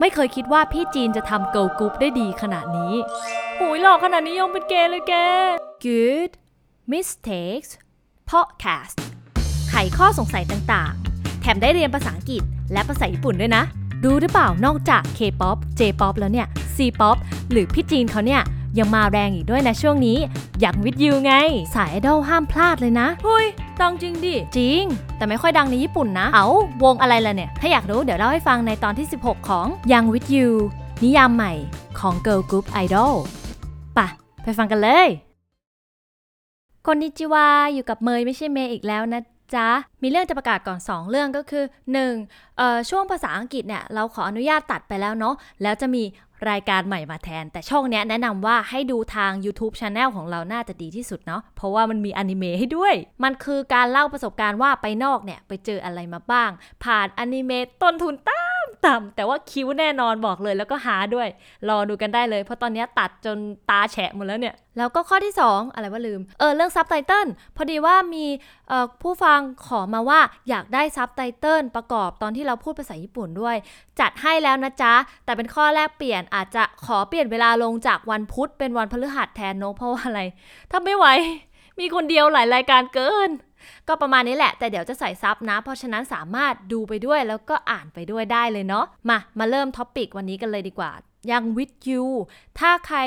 ไม่เคยคิดว่าพี่จีนจะทำเกิร์ลกรุ๊ปได้ดีขนาดนี้หูยหล่อขนาดนี้ยังเป็นเกย์เลยแก Good Mistakes Podcast ไขข้อสงสัยต่างๆ แถมได้เรียนภาษาอังกฤษและภาษาญี่ปุ่นด้วยนะ รู้หรือเปล่านอกจาก K-POP J-POP แล้วเนี่ย C-POP หรือพี่จีนเขาเนี่ย ยังมาแรงอีกด้วยนะช่วงนี้ อย่าง Youth With You ไง สายไอดอลห้ามพลาดเลยนะเฮ้ยดังจริงดิ จริง แต่ไม่ค่อยดังในญี่ปุ่นนะ เอาวงอะไรล่ะเนี่ย ถ้าอยากรู้เดี๋ยวเล่าให้ฟังในตอนที่ 16 ของ Young with You นิยามใหม่ของ Girl Group Idol ปะไปฟังกันเลยคนนิจิวาอยู่กับเมยไม่ใช่เมย์อีกแล้วนะจ๊ะ มีเรื่องจะประกาศก่อน 2 เรื่องก็คือ 1. เอ่อช่วงภาษาอังกฤษเนี่ย เราขออนุญาตตัดไปแล้วเนาะแล้วจะมี รายการใหม่มาแทน แต่ช่องเนี้ยแนะนำว่าให้ดูทาง YouTube Channel ของเราน่าจะดีที่สุดเนาะเพราะว่ามันมีอนิเมะให้ด้วย มันคือการเล่าประสบการณ์ว่าไปนอกเนี่ย ไปเจออะไรมาบ้าง ผ่านอนิเมะต้นทุนต่ำ ต่ำแต่ว่าคิ้วแน่นอนบอกเลยแล้วก็หาด้วย รอดูกันได้เลย เพราะตอนนี้ตัดจนตาแฉะหมดแล้วเนี่ย แล้วก็ข้อที่ 2 อะไรว่าลืม เออเรื่องซับไตเติลพอดีว่ามีผู้ฟังขอมาว่าอยากได้ซับไตเติลประกอบตอนที่เราพูดภาษาญี่ปุ่นด้วย จัดให้แล้วนะจ๊ะ แต่เป็นข้อแรกเปลี่ยนอาจจะขอเปลี่ยนเวลาลงจากวันพุธเป็นวันพฤหัสแทนเนอะเพราะว่าอะไรถ้าไม่ไหวมีคนเดียวหลายรายการเกิน ก็ประมาณนี้แหละ แต่เดี๋ยวจะใส่ซับนะ เพราะฉะนั้นสามารถดูไปด้วยแล้วก็อ่านไปด้วยได้เลยเนาะ มา มาเริ่ม topic วันนี้กันเลยดีกว่า Youth With You ถ้าใคร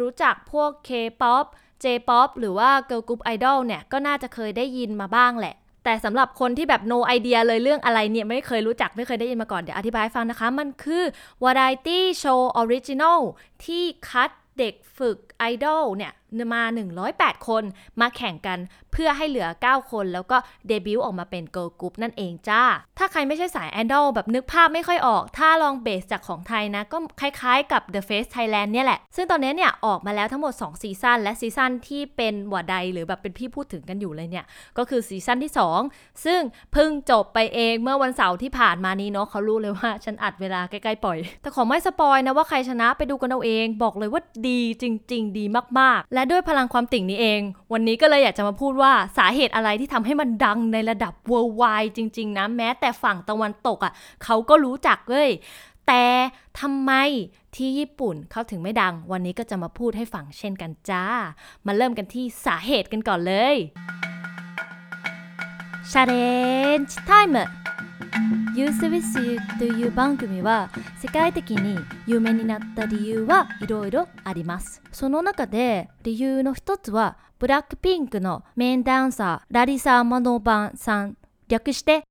รู้จักพวก K-pop J-pop หรือว่า girl group idol เนี่ย ก็น่าจะเคยได้ยินมาบ้างแหละแต่สำหรับคนที่แบบ no idea เลยเรื่องอะไรเนี่ยไม่เคยรู้จักไม่เคยได้ยินมาก่อน เดี๋ยวอธิบายฟังนะคะ มันคือ variety show original ที่คัดเด็กฝึกไอดอลเนี่ย มา 108 คน มาแข่งกันเพื่อให้เหลือ 9 คน แล้วก็เดบิวต์ออกมาเป็นเกิร์ลกรุ๊ปนั่นเองจ้า ถ้าใครไม่ใช่สายไอดอลแบบนึกภาพไม่ค่อยออก ถ้าลอง base จากของไทยนะ ก็คล้ายๆกับ The Face Thailand เนี่ยแหละ ซึ่งตอนนี้เนี่ยออกมาแล้วทั้งหมด 2 ซีซั่นและซีซั่นที่เป็น worldwide หรือแบบเป็นที่พูดถึงกันอยู่เลยเนี่ยก็คือซีซั่นที่ 2 ซึ่งเพิ่งจบไปเองเมื่อวันเสาร์ที่ผ่านมานี้เนาะเขารู้เลยว่าฉันอัดเวลาใกล้ๆปล่อย แต่ขอไม่ spoil นะว่าใครชนะไปดูกันเอาเอง บอกเลยว่าดีจริง ๆ ดีมากๆ และด้วยพลังความติ่งนี้เอง วันนี้ก็เลยอยากจะมาพูดว่าสาเหตุอะไรที่ทำให้มันดังในระดับ worldwide จริง ๆ นะ แม้แต่ฝั่งตะวันตกอะ่ะเขาก็รู้จักเลยแต่ทำไมที่ญี่ปุ่นเขาถึงไม่ดัง วันนี้ก็จะมาพูดให้ฟังเช่นกันจ้า มาเริ่มกันที่สาเหตุกันก่อนเลย Challenging Time ユースウィズユーという番組は世界的に有名になった理由はいろいろあります。その中で理由の一つはブラックピンクのメインダンサーラリサ・マノバンさん略して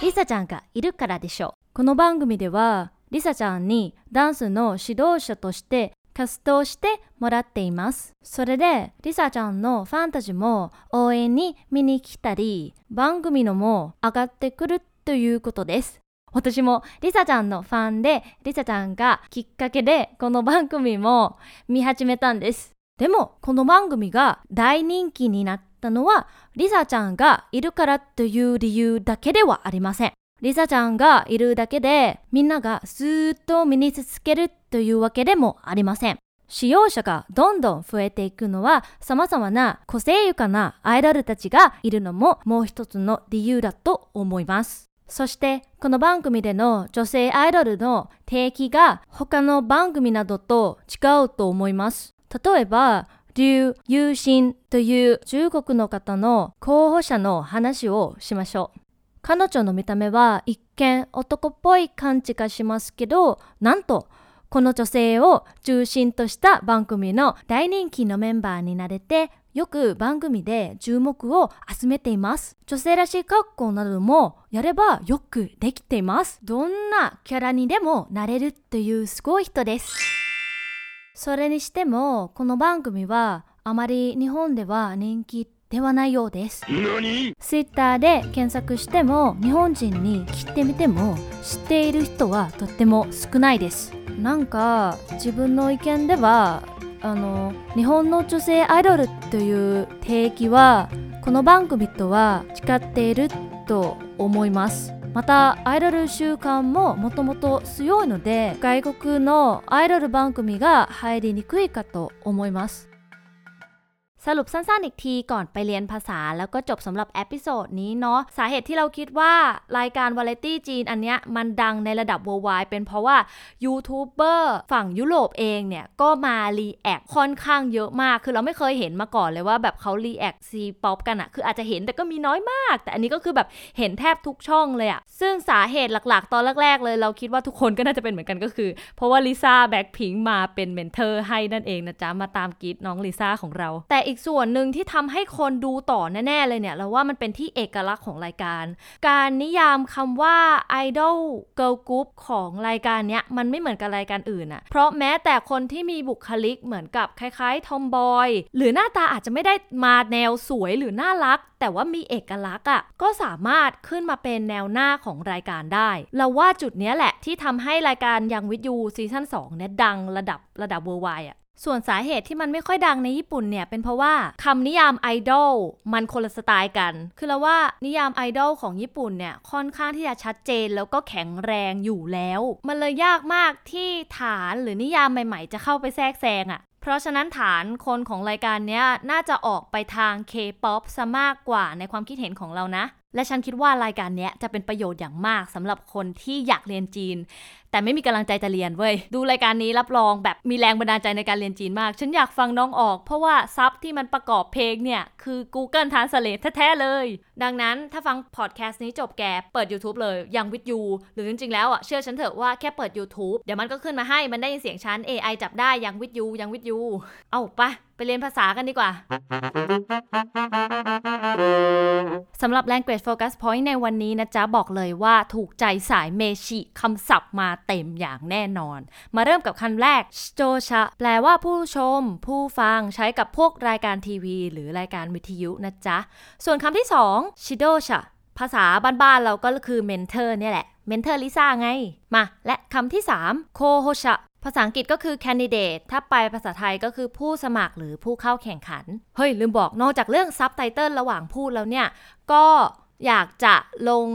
リサちゃんがいるからでしょう。この番組ではリサちゃんにダンスの指導者としてキャストをしてもらっています。それで、リサちゃんのファンたちも応援に見に来たり、番組のも上がってくるということです。私もリサちゃんのファンで、リサちゃんがきっかけでこの番組も見始めたんです。でも、この番組が大人気になったのは、リサちゃんがいるからという理由だけではありません。リサちゃんがいるだけでみんながずっと身につけるというわけでもありません。使用者がどんどん増えていくのは様々な個性豊かなアイドルたちがいるのももう一つの理由だと思います。そしてこの番組での女性アイドルの定義が他の番組などと違うと思います。例えば、劉友心という中国の方の候補者の話をしましょう。彼女の見た目は一見男っぽい感じがしますけど、なんとこの女性を中心とした番組の大人気のメンバーになれて、よく番組で注目を集めています。女性らしい格好などもやればよくできています。どんなキャラにでもなれるというすごい人です。それにしても、この番組はあまり日本では人気ではないようですツイッターで検索しても日本人に聞いてみても知っている人はとっても少ないですなんか自分の意見ではあの日本の女性アイドルという定義はこの番組とは違っていると思います。またアイドル習慣ももともと強いので外国のアイドル番組が入りにくいかと思います。 สรุปสั้นๆอีกทีก่อนไปเรียนภาษาแล้วก็จบสำหรับ episode นี้เนาะสาเหตุที่เราคิดว่ารายการวาไรตี้จีนอันเนี้ยมันดังในระดับ worldwide เป็นเพราะว่ายูทูบเบอร์ฝั่งยุโรปเองเนี่ย ก็มา react ค่อนข้างเยอะมาก คือเราไม่เคยเห็นมาก่อนเลยว่าแบบเขา react C-POP กันอะคืออาจจะเห็นแต่ก็มีน้อยมาก แต่อันนี้ก็คือแบบเห็นแทบทุกช่องเลยอะซึ่งสาเหตุหลักๆ ตอนแรกๆเลยเราคิดว่าทุกคนก็น่าจะเป็นเหมือนกันก็คือ เพราะว่าลิซ่าแบ็คพิงมาเป็น mentor ให้นั่นเองนะจ๊ะมาตามกรี๊ดน้องลิซ่าของเราแต่อีกส่วนหนึ่งที่ทำให้คนดูต่อแน่ๆเลยเนี่ยเราว่ามันเป็นที่เอกลักษณ์ของรายการ การนิยามคำว่าไอดอลเกิร์ลกรุ๊ปของรายการเนี้ยมันไม่เหมือนกับรายการอื่นอะเพราะแม้แต่คนที่มีบุคลิกเหมือนกับคล้ายๆทอมบอยหรือหน้าตาอาจจะไม่ได้มาแนวสวยหรือน่ารัก แต่ว่ามีเอกลักษณ์อะก็สามารถขึ้นมาเป็นแนวหน้าของรายการได้ เราว่าจุดนี้แหละที่ทำให้รายการยังวิทยูซีซั่น2เนี่ยดังระดับระดับ worldwide อะ ส่วนสาเหตุที่มันไม่ค่อยดังในญี่ปุ่นเนี่ย เป็นเพราะว่าคำนิยามไอดอลมันคนละสไตล์กัน คือเราว่านิยามไอดอลของญี่ปุ่นเนี่ย ค่อนข้างที่จะชัดเจนแล้วก็แข็งแรงอยู่แล้ว มันเลยยากมากที่ฐานหรือนิยามใหม่ๆ จะเข้าไปแทรกแซงอะ่ะเพราะฉะนั้นฐานคนของรายการเนี้ยน่าจะออกไปทาง K-POP ซะมากกว่าในความคิดเห็นของเรานะ และฉันคิดว่ารายการเนี้ยจะเป็นประโยชน์อย่างมากสำหรับคนที่อยากเรียนจีนแต่ไม่มีกำลังใจจะเรียนเว้ย ดูรายการนี้รับรองแบบมีแรงบันดาลใจในการเรียนจีนมาก ฉันอยากฟังน้องออก เพราะว่าซับที่มันประกอบเพลงเนี่ย คือ Google Translate แท้ๆเลย ดังนั้นถ้าฟังพอดแคสต์นี้จบแกเปิด YouTube เลยยังวิดยูหรือจริงๆแล้วอะเชื่อฉันเถอะว่าแค่เปิด YouTube เดี๋ยวมันก็ขึ้นมาให้มันได้ยินเสียงฉัน AI จับได้ยังวิดยูยังวิดยูเอาไปไปเรียนภาษากันดีกว่า สำหรับ Language Focus Point ในวันนี้นะจ๊ะ บอกเลยว่าถูกใจสายเมชิคำศัพท์มาเต็มอย่างแน่นอน มาเริ่มกับคำแรก s t o c h a แปลว่าผู้ชม ผู้ฟังใช้กับพวกรายการทีวี หรือรายการวิทยุนะจ๊ะ ส่วนคำที่2 shidocha ภาษาบ้านๆเราก็คือ mentor เนี่ยแหละ mentor ลิซ่าไง มา และคำที่3 kohocha ภาษาอังกฤษก็คือ candidate ถ้าไปภาษาไทยก็คือผู้สมัครหรือผู้เข้าแข่งขัน เฮ้ย ลืมบอกนอกจากเรื่องซับไตเติลระหว่างพูดแล้วเนี่ย ก็ อยากจะลง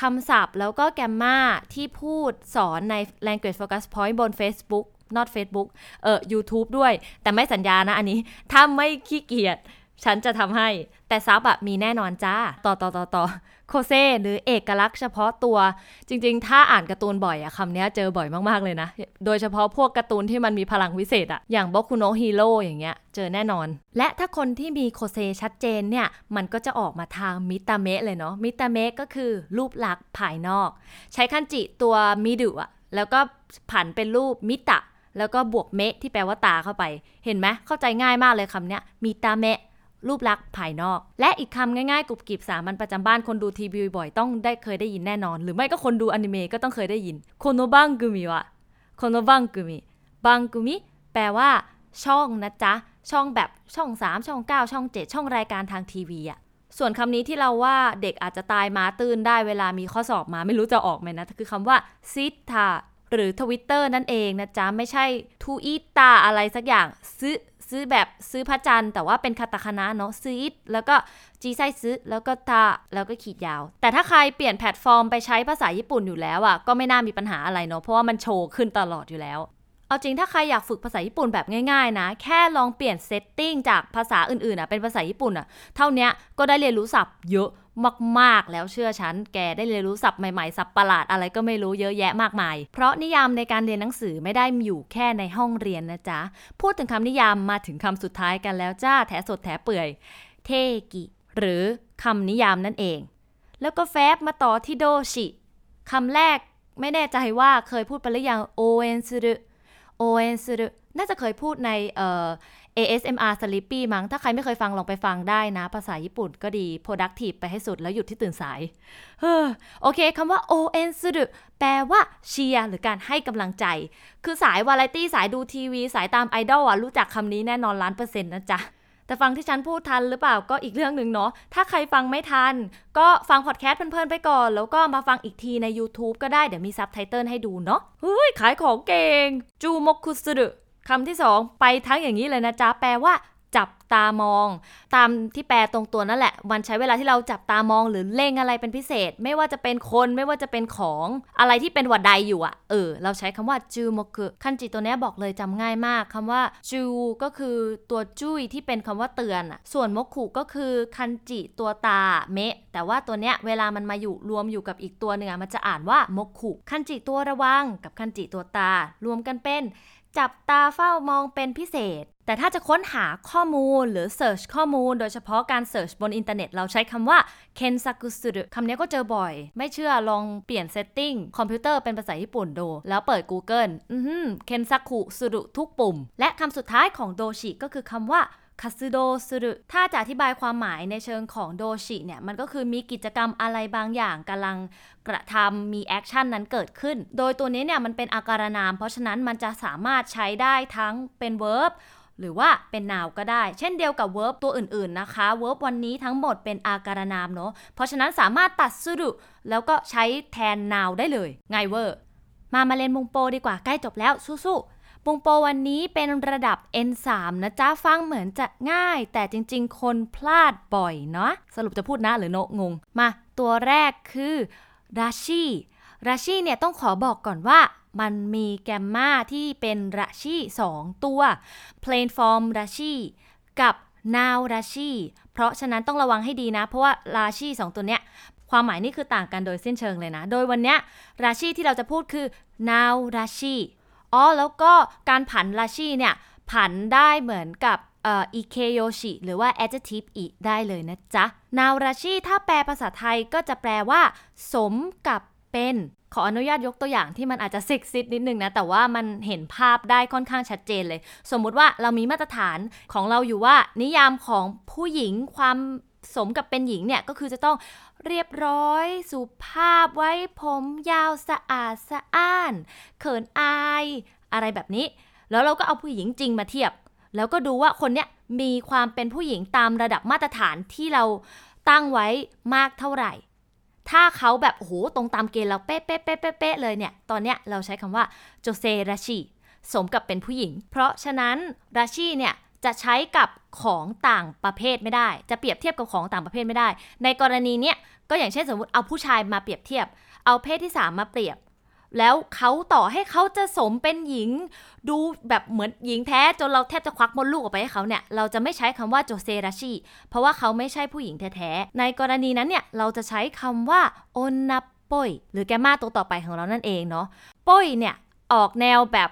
คำศัพท์ แล้วก็แกมมาที่พูดสอนใน language focus point บน Facebook not Facebook เอ่อ YouTube ด้วย แต่ไม่สัญญานะอันนี้ ถ้าไม่ขี้เกียจ ฉันจะทำให้ แต่ซับอะมีแน่นอนจ้า ต่อต่อต่อต่อ個性 หรือเอกลักษณ์เฉพาะตัว จริง ๆ ถ้าอ่านการ์ตูนบ่อยอะคำนี้เจอบ่อยมากๆเลยนะ โดยเฉพาะพวกการ์ตูนที่มันมีพลังวิเศษอะอย่าง僕のヒーローอย่างเงี้ย เจอแน่นอน และถ้าคนที่มี個性 ชัดเจนเนี่ย มันก็จะออกมาทาง見た目 เลยเนาะ 見た目 ก็คือรูปลักษณ์ภายนอก ใช้คันจิตัวมิดุอะแล้วก็ผันเป็นรูปมิตะ แล้วก็บวกเมะที่แปลว่าตาเข้าไป เห็นไหมเข้าใจง่ายมากเลยคำเนี้ยมิตาเมะ รูปลักษณ์ภายนอก และอีกคำง่ายๆกรุบกริบสามัญประจำบ้านคนดูทีวีบ่อยต้องได้เคยได้ยินแน่นอน หรือไม่ก็คนดูอนิเมะก็ต้องเคยได้ยินโคโนบังกุมิวะโคโนบังกุมิบังกุมิแปลว่า ช่องนะจ๊ะ ช่องแบบช่อง 3 ช่อง 9 ช่อง 7 ช่องรายการทางทีวีอะส่วนคำนี้ที่เราว่าเด็กอาจจะตายมาตื่นได้เวลามีข้อสอบมาไม่รู้จะออกไหมนะ คือคำว่าซิทาหรือทวิตเตอร์นั่นเองนะจ๊ะ ไม่ใช่ทูอีตาอะไรสักอย่างซื้อ ซื้อแบบซื้อพระจันทร์แต่ว่าเป็นคาตาคานะเนาะซื้อแล้วก็จีไซซื้อแล้วก็ตาแล้วก็ขีดยาว แต่ถ้าใครเปลี่ยนแพลตฟอร์มไปใช้ภาษาญี่ปุ่นอยู่แล้วอะก็ไม่น่ามีปัญหาอะไรเนาะเพราะว่ามันโชว์ขึ้นตลอดอยู่แล้วเอาจริงถ้าใครอยากฝึกภาษาญี่ปุ่นแบบง่ายๆนะ แค่ลองเปลี่ยนเซตติ้งจากภาษาอื่นๆอะเป็นภาษาญี่ปุ่นอะเท่านี้ก็ได้เรียนรู้ศัพท์เยอะ มากๆ แล้วเชื่อฉัน แกได้เรียนรู้ศัพท์ใหม่ๆศัพท์ประหลาดอะไรก็ไม่รู้เยอะแยะมากมาย เพราะนิยามในการเรียนหนังสือไม่ได้อยู่แค่ในห้องเรียนนะจ๊ะ พูดถึงคำนิยามมาถึงคำสุดท้ายกันแล้วจ้าแถสดแถเปื่อย เทกิ หรือคำนิยามนั่นเอง แล้วก็แฟบมาต่อที่โดชิคำแรกไม่แน่ใจว่าเคยพูดไปหรือยังโอเอนซึรุโอเอนซึรุน่าจะเคยพูดในเอ่อ ASMR Sleepy มั้ง ถ้าใครไม่เคยฟังลองไปฟังได้นะ ภาษาญี่ปุ่นก็ดี productive ไปให้สุดแล้วหยุดที่ตื่นสาย เฮ้อ โอเคคำว่า 応援する แปลว่าเชียร์หรือการให้กำลังใจ คือสายวาไรตี้สายดูทีวี สายตามไอดอลอะ รู้จักคำนี้แน่นอนล้านเปอร์เซ็นต์นะจ๊ะแต่ฟังที่ฉันพูดทันหรือเปล่าก็อีกเรื่องหนึ่งเนาะ ถ้าใครฟังไม่ทัน ก็ฟังพอดแคสต์เพลินๆไปก่อน แล้วก็มาฟังอีกทีใน YouTube ก็ได้เดี๋ยวมีซับไตเติลให้ดูเนาะ เฮ้ยขายของเก่งจูมกุสุรุ คำที่สองไปทั้งอย่างนี้เลยนะจ๊ะแปลว่า จับตามอง ตามที่แปลตรงตัวนั่นแหละ มันใช้เวลาที่เราจับตามองหรือเล่งอะไรเป็นพิเศษ ไม่ว่าจะเป็นคนไม่ว่าจะเป็นของอะไรที่เป็นวัดใดอยู่อะเออ เราใช้คำว่าจูโมกุคันจิตัวนี้บอกเลยจำง่ายมากคำว่าจูก็คือตัวจุ้ยที่เป็นคำว่าเตือนอะส่วนโมกุก็คือคันจิตัวตาเมะ แต่ว่าตัวเนี้ยเวลามันมาอยู่รวมอยู่กับอีกตัวหนึ่งมันจะอ่านว่าโมกุคันจิตัวระวังกับคันจิตัวตารวมกันเป็น จับตาเฝ้ามองเป็นพิเศษ แต่ถ้าจะค้นหาข้อมูลหรือ search ข้อมูล โดยเฉพาะการ search บนอินเทอร์เน็ต เราใช้คำว่า kensaku suru คำนี้ก็เจอบ่อย ไม่เชื่อลองเปลี่ยน setting คอมพิวเตอร์เป็นภาษาญี่ปุ่นดู แล้วเปิด Google อือฮึ kensaku suru ทุกปุ่ม และคำสุดท้ายของโดชิก็คือคำว่า คาซึโดสุรุถ้าจะอธิบายความหมายในเชิงของโดชิเนี่ยมันก็คือมีกิจกรรมอะไรบางอย่างกำลังกระทำมี action นั้นเกิดขึ้น โดยตัวนี้เนี่ยมันเป็นอาการนาม เพราะฉะนั้นมันจะสามารถใช้ได้ทั้งเป็น verb หรือว่าเป็น noun ก็ได้ เช่นเดียวกับ verb ตัวอื่น ๆ นะคะ verb วันนี้ทั้งหมดเป็นอาการนามเนาะ เพราะฉะนั้นสามารถตัดするแล้วก็ใช้แทน noun ได้เลย ไงเวอร์ มามาเรียน文法ดีกว่าใกล้จบแล้วสู้ๆ 文法วันนี้เป็นระดับ N3 นะจ๊ะ ฟังเหมือนจะง่าย แต่จริงๆ คนพลาดบ่อยเนาะสรุปจะพูด な หรือ の งง มา ตัวแรกคือราชีราชีเนี่ยต้องขอบอกก่อนว่ามันมีแกมมาที่เป็นราชี2 ตัว plain form ราชีกับ now ราชีเพราะฉะนั้นต้องระวังให้ดีนะ เพราะว่าราชี2 ตัวเนี้ยความหมายนี่คือต่างกันโดยสิ้นเชิงเลยนะ โดยวันเนี้ยราชีที่เราจะพูดคือ now ราชี อ๋อแล้วก็การผันราชีเนี่ยผันได้เหมือนกับอ่ออิเคโยชิหรือว่า adjective อีได้เลยนะจ๊ะ นาวราชิถ้าแปลภาษาไทยก็จะแปลว่า สมกับเป็น ขออนุญาตยกตัวอย่างที่มันอาจจะซิกซิดนิดนึงนะ แต่ว่ามันเห็นภาพได้ค่อนข้างชัดเจนเลย สมมุติว่าเรามีมาตรฐานของเราอยู่ว่า นิยามของผู้หญิงความ สมกับเป็นหญิงเนี่ยก็คือจะต้องเรียบร้อย สุภาพไว้ผมยาวสะอาดสะอ้าน เขินอาย อะไรแบบนี้ แล้วเราก็เอาผู้หญิงจริงมาเทียบ แล้วก็ดูว่าคนเนี้ยมีความเป็นผู้หญิงตามระดับมาตรฐานที่เราตั้งไว้มากเท่าไหร่ ถ้าเขาแบบโอ้โหตรงตามเกณฑ์เราเป๊ะเป๊ะเป๊ะเป๊ะเลยเนี่ย ตอนเนี้ยเราใช้คำว่าโจเซราชิสมกับเป็นผู้หญิง เพราะฉะนั้นราชิเนี่ย จะใช้กับของต่างประเภทไม่ได้ จะเปรียบเทียบกับของต่างประเภทไม่ได้ ในกรณีเนี้ยก็อย่างเช่นสมมติเอาผู้ชายมาเปรียบเทียบ เอาเพศที่ 3 มาเปรียบ แล้วเขาต่อให้เขาจะสมเป็นหญิง ดูแบบเหมือนหญิงแท้จนเราแทบจะควักมดลูกออกไปให้เขาเนี่ยเราจะไม่ใช้คำว่าโจเซราชิเพราะว่าเขาไม่ใช่ผู้หญิงแท้ๆในกรณีนั้นเนี่ยเราจะใช้คำว่าโอนนาปอยหรือแกมาตัวต่อไปของเรานั่นเองเนาะปอยเนี่ย ออกแนวแบบ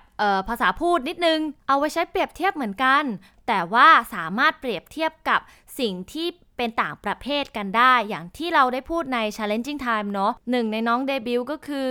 ภาษาพูดนิดนึง เอาไว้ใช้เปรียบเทียบเหมือนกัน แต่ว่าสามารถเปรียบเทียบกับสิ่งที่เป็นต่างประเภทกันได้ อย่างที่เราได้พูดใน Challenging Time เนาะหนึ่งในน้องเดบิวต์ก็คือ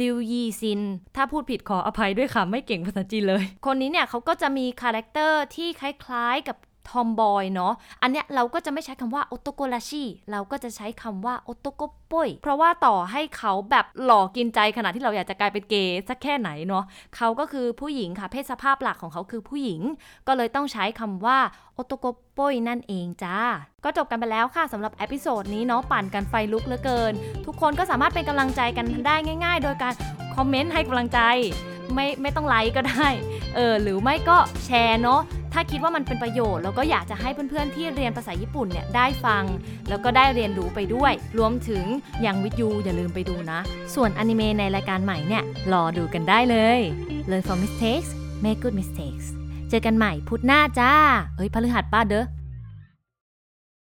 ลิวยีซิน ถ้าพูดผิดขออภัยด้วยค่ะ ไม่เก่งภาษาจีนเลย คนนี้เนี่ยเขาก็จะมี character ที่คล้ายๆกับ ทอมบอยเนาะ อันเนี้ยเราก็จะไม่ใช้คำว่า男らしいเราก็จะใช้คำว่า男っぽいเพราะว่าต่อให้เขาแบบหล่อกินใจขนาดที่เราอยากจะกลายเป็นเกย์สักแค่ไหนเนาะเขาก็คือผู้หญิงค่ะ เพศสภาพหลักของเขาคือผู้หญิง ก็เลยต้องใช้คำว่า男っぽいนั่นเองจ้า ก็จบกันไปแล้วค่ะสำหรับ episode นี้เนาะปั่นกันไฟลุกเหลือเกิน ทุกคนก็สามารถเป็นกำลังใจกันได้ง่าย ๆ โดยการคอมเมนต์ให้กำลังใจ ไม่ไม่ต้องไลค์ก็ได้ เออหรือไม่ก็แชร์เนาะ ถ้าคิดว่ามันเป็นประโยชน์แล้วก็อยากจะให้เพื่อนๆที่เรียนภาษาญี่ปุ่นเนี่ยได้ฟัง แล้วก็ได้เรียนรู้ไปด้วย รวมถึงยังวิทยูอย่าลืมไปดูนะ ส่วนอนิเมะในรายการใหม่เนี่ยรอดูกันได้เลย Learn from mistakes make good mistakes เจอกันใหม่พุธหน้าจ้า เอ้ยพฤหัสป้าเด้อ